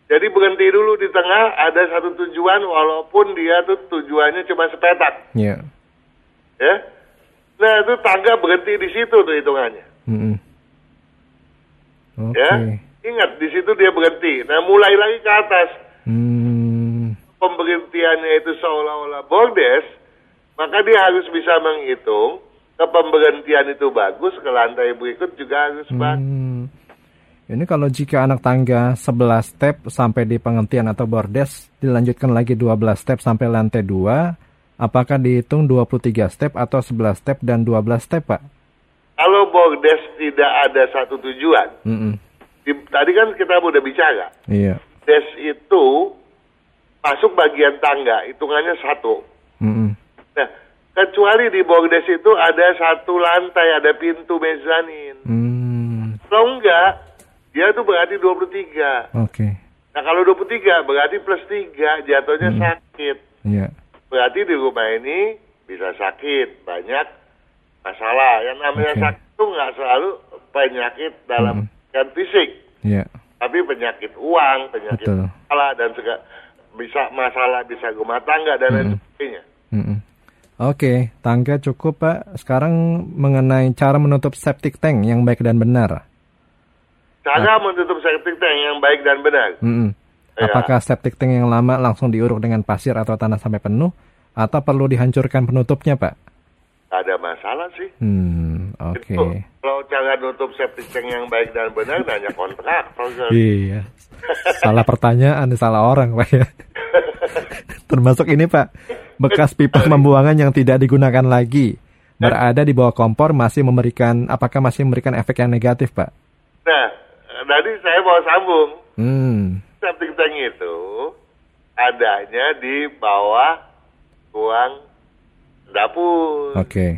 Jadi berhenti dulu di tengah, ada satu tujuan walaupun dia tuh tujuannya cuma sepetak. Iya. Yeah. Ya. Nah itu tangga berhenti di situ tuh hitungannya. Mm -hmm. okay. Ya. Ingat di situ dia berhenti. Nah mulai lagi ke atas. Mm. Pemberhentiannya itu seolah-olah bordes, maka dia harus bisa menghitung ke pemberhentian itu bagus, ke lantai berikut juga harus mm. bagus. Ini kalau jika anak tangga 11 step sampai di penghentian atau bordes, dilanjutkan lagi 12 step sampai lantai 2, apakah dihitung 23 step atau 11 step dan 12 step, Pak? Kalau bordes tidak ada satu tujuan, mm -mm. Di, tadi kan kita udah bicara. Iya. Des itu masuk bagian tangga, hitungannya satu. Mm -mm. Nah, kecuali di bordes itu ada satu lantai, ada pintu mezanin. Mm. Kalau enggak, dia tuh berarti 23. Oke. Okay. Nah kalau 23 berarti plus 3 jatuhnya hmm. sakit. Iya. Berarti di rumah ini bisa sakit, banyak masalah. Yang namanya okay. sakit itu nggak selalu penyakit dalam hmm. fisik. Iya. Tapi penyakit uang, penyakit Betul. masalah dan segala bisa masalah bisa rumah tangga dan lain sebagainya. Hmm. Oke, tangga cukup Pak. Sekarang mengenai cara menutup septic tank yang baik dan benar. Cara menutup septic tank yang baik dan benar. Mm -hmm. ya. Apakah septic tank yang lama langsung diuruk dengan pasir atau tanah sampai penuh, atau perlu dihancurkan penutupnya, Pak? Ada masalah sih. Hmm, oke. Okay. Kalau cara nutup septic tank yang baik dan benar, nanya kontrak. iya. salah pertanyaan, salah orang, Pak ya. Termasuk ini, Pak. Bekas pipa pembuangan yang tidak digunakan lagi berada di bawah kompor masih memberikan apakah masih memberikan efek yang negatif, Pak? Nah, tadi saya mau sambung. Hmm. Septic tank itu adanya di bawah ruang dapur. Oke. Okay.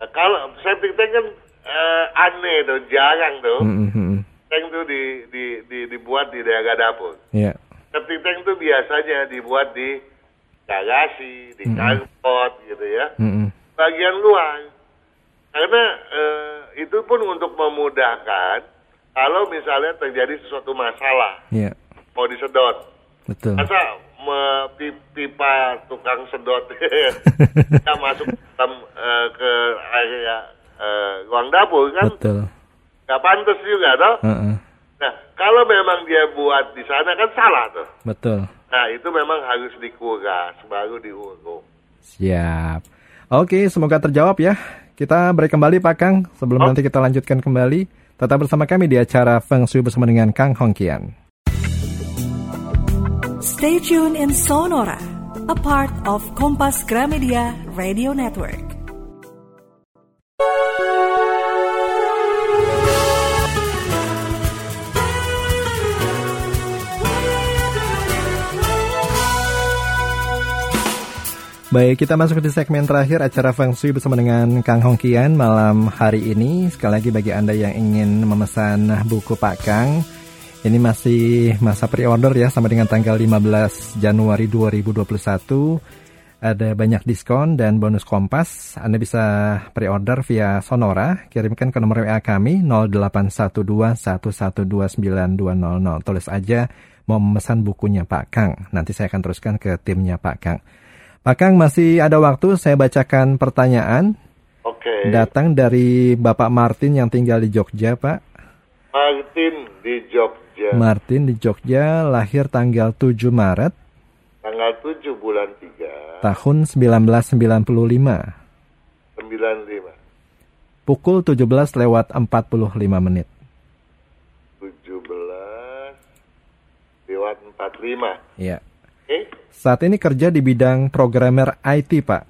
Nah, kalau septic tank kan uh, aneh tuh, jarang tuh. Mm -hmm. tank itu di, di, di, dibuat di daerah dapur. Iya. Septic tank itu biasanya dibuat di garasi, di mm -hmm. gitu ya. Mm -hmm. Bagian luar. Karena uh, itu pun untuk memudahkan kalau misalnya terjadi sesuatu masalah. Iya. Mau disedot. Betul. Masa pipa tukang sedot yang masuk dalam uh, ke area uh, ruang dapur kan Betul. Gak pantas juga toh. Uh -uh. Nah kalau memang dia buat di sana kan salah tuh. Betul. Nah itu memang harus dikuras baru diuruk. Siap. Oke semoga terjawab ya. Kita break kembali Pak Kang sebelum oh. nanti kita lanjutkan kembali. Tetap bersama kami di acara Feng Shui bersama dengan Kang Hongkian. Stay tuned in Sonora, a part of Kompas Gramedia Radio Network. Baik, kita masuk di segmen terakhir acara Feng Shui bersama dengan Kang Hongkian malam hari ini. Sekali lagi bagi Anda yang ingin memesan buku Pak Kang, ini masih masa pre-order ya sampai dengan tanggal 15 Januari 2021. Ada banyak diskon dan bonus kompas. Anda bisa pre-order via Sonora. Kirimkan ke nomor WA kami 081211292200. Tulis aja mau memesan bukunya Pak Kang. Nanti saya akan teruskan ke timnya Pak Kang. Pak Kang masih ada waktu saya bacakan pertanyaan. Oke. Okay. Datang dari Bapak Martin yang tinggal di Jogja, Pak. Martin di Jogja. Martin di Jogja lahir tanggal 7 Maret. Tanggal 7 bulan 3. Tahun 1995. 95. Pukul 17 lewat 45 menit. 17 lewat 45. Iya. Eh? Saat ini kerja di bidang programmer IT, Pak.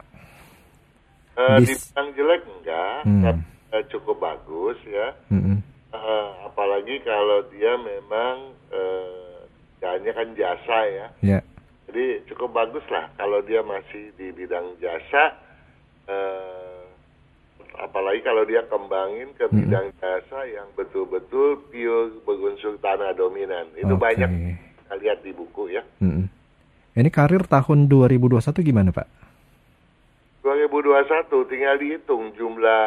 Uh, di bidang jelek enggak, hmm. cukup bagus ya. Hmm uh, apalagi kalau dia memang uh, kan jasa ya. Yeah. Jadi cukup bagus lah kalau dia masih di bidang jasa. Uh, apalagi kalau dia kembangin ke bidang mm -hmm. jasa yang betul-betul pure berunsur tanah dominan. Itu okay. banyak kita lihat di buku ya. Mm -hmm. Ini karir tahun 2021 gimana Pak? 2021 tinggal dihitung jumlah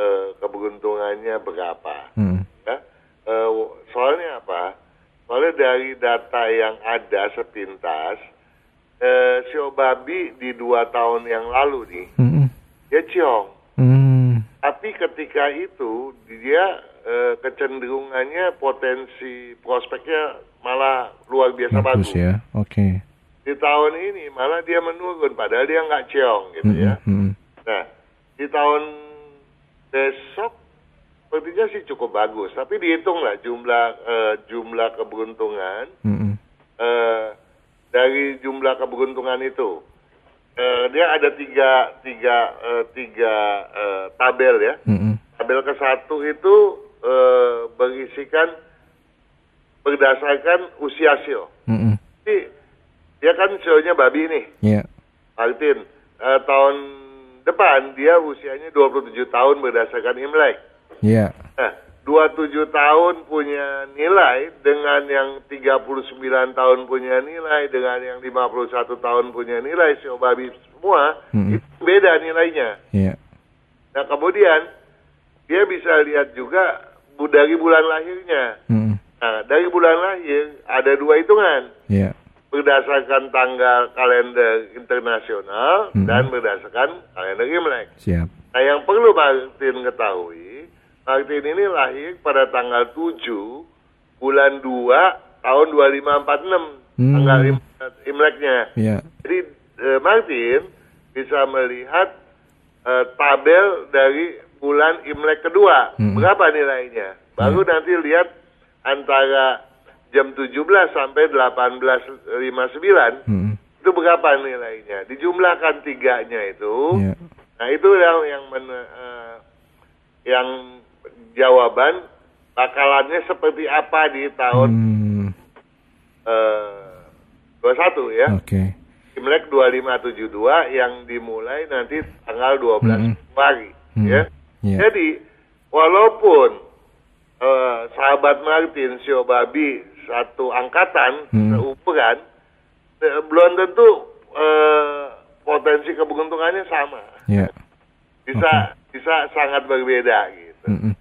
uh, keberuntungannya berapa. Hmm. Ya? Uh, soalnya apa? Soalnya dari data yang ada sepintas, uh, si Obabi di dua tahun yang lalu nih, hmm. dia ciong. Hmm. Tapi ketika itu dia uh, kecenderungannya potensi prospeknya malah luar biasa bagus. bagus. ya, oke. Okay. Di tahun ini malah dia menurun, padahal dia nggak ciong gitu hmm. ya. Hmm. Nah, di tahun besok sepertinya sih cukup bagus. Tapi dihitunglah jumlah uh, jumlah keberuntungan mm -hmm. uh, dari jumlah keberuntungan itu. Uh, dia ada tiga tiga uh, tiga uh, tabel ya. Mm -hmm. Tabel ke satu itu uh, berisikan berdasarkan usia sio. Mm -hmm. Jadi dia kan sionya babi nih. Yeah. Martin uh, tahun depan dia usianya 27 tahun berdasarkan Imlek. Iya. Yeah. Nah, 27 tahun punya nilai dengan yang 39 tahun punya nilai dengan yang 51 tahun punya nilai si babi semua mm -hmm. itu beda nilainya. Iya. Yeah. Nah, kemudian dia bisa lihat juga dari bulan lahirnya. Mm -hmm. Nah, dari bulan lahir ada dua hitungan. Iya. Yeah berdasarkan tanggal kalender internasional hmm. dan berdasarkan kalender Imlek. Siap. Nah, yang perlu Martin ketahui, Martin ini lahir pada tanggal 7 bulan 2 tahun 2546 hmm. tanggal Imleknya. Yeah. Jadi eh, Martin bisa melihat eh, tabel dari bulan Imlek kedua, hmm. berapa nilainya. Baru yeah. nanti lihat antara jam 17 sampai 18.59 hmm. itu berapa nilainya? Dijumlahkan tiganya itu. Yeah. Nah itu yang yang men, uh, yang jawaban bakalannya seperti apa di tahun hmm. uh, 21 ya. Oke. Okay. Imlek 2572 yang dimulai nanti tanggal 12 hmm. Februari hmm. ya. Yeah. Jadi walaupun uh, sahabat Martin, Sio Babi, satu angkatan, hmm. seumuran, belum tentu uh, potensi keberuntungannya sama. Yeah. Bisa okay. bisa sangat berbeda gitu. Mm -mm.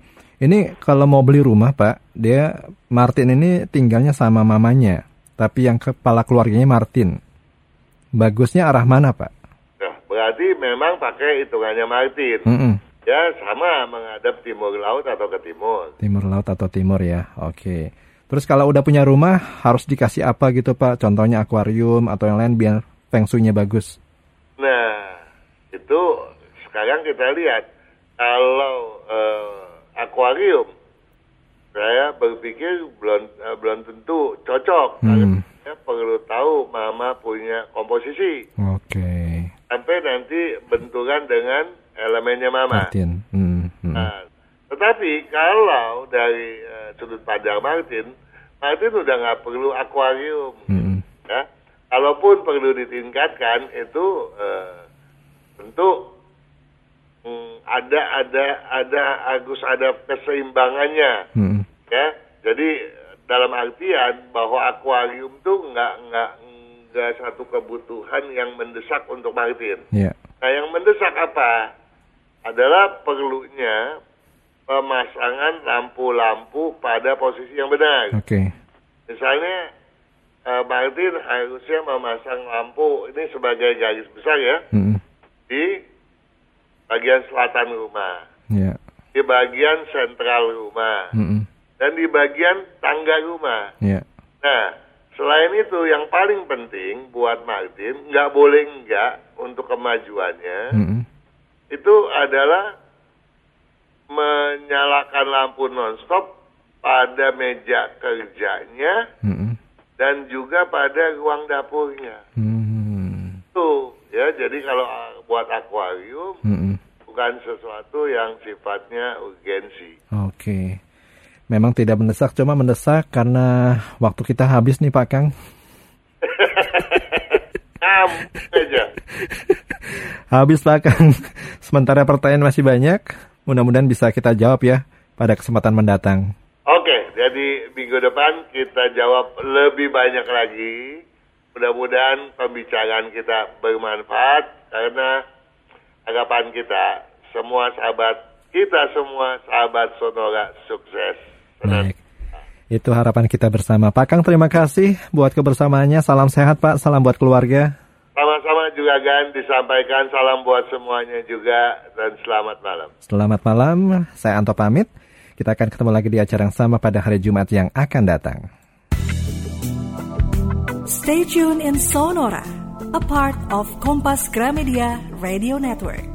Ini kalau mau beli rumah Pak, dia Martin ini tinggalnya sama mamanya, tapi yang kepala keluarganya Martin. Bagusnya arah mana Pak? Nah, berarti memang pakai hitungannya Martin. Mm -mm. Ya sama menghadap timur laut atau ke timur. Timur laut atau timur ya, oke. Terus kalau udah punya rumah harus dikasih apa gitu Pak? Contohnya akuarium atau yang lain biar feng shui-nya bagus. Nah, itu sekarang kita lihat kalau uh, akuarium saya berpikir belum uh, belum tentu cocok. Hmm. Saya perlu tahu mama punya komposisi. Oke. Okay. Sampai nanti benturan dengan elemennya mama. Martin. Hmm, hmm. Nah, tetapi kalau dari uh, sudut pandang Martin, Martin udah nggak perlu akuarium. Hmm. Ya, kalaupun perlu ditingkatkan itu uh, tentu um, ada ada ada agus ada keseimbangannya. Hmm. Ya, jadi dalam artian bahwa akuarium tuh nggak nggak nggak satu kebutuhan yang mendesak untuk Martin. Yeah. Nah, yang mendesak apa? adalah perlunya pemasangan lampu-lampu pada posisi yang benar. Oke. Okay. Misalnya uh, Martin harusnya memasang lampu ini sebagai garis besar ya mm. di bagian selatan rumah, yeah. di bagian sentral rumah, mm -mm. dan di bagian tangga rumah. Yeah. Nah, selain itu yang paling penting buat Martin nggak boleh enggak untuk kemajuannya. Mm -mm itu adalah menyalakan lampu nonstop pada meja kerjanya mm-hmm. dan juga pada ruang dapurnya. Mm-hmm. Tuh ya, jadi kalau buat akuarium mm-hmm. bukan sesuatu yang sifatnya urgensi. Oke. Okay. Memang tidak mendesak, cuma mendesak karena waktu kita habis nih Pak Kang. Habis Pak Kang. Sementara pertanyaan masih banyak, mudah-mudahan bisa kita jawab ya pada kesempatan mendatang. Oke, jadi minggu depan kita jawab lebih banyak lagi. Mudah-mudahan pembicaraan kita bermanfaat karena harapan kita semua sahabat kita semua sahabat Sonora sukses. Baik. Itu harapan kita bersama. Pak Kang terima kasih buat kebersamaannya. Salam sehat Pak, salam buat keluarga. Sama-sama juga kan disampaikan salam buat semuanya juga dan selamat malam. Selamat malam, saya Anto pamit. Kita akan ketemu lagi di acara yang sama pada hari Jumat yang akan datang. Stay tuned in Sonora, a part of Kompas Gramedia Radio Network.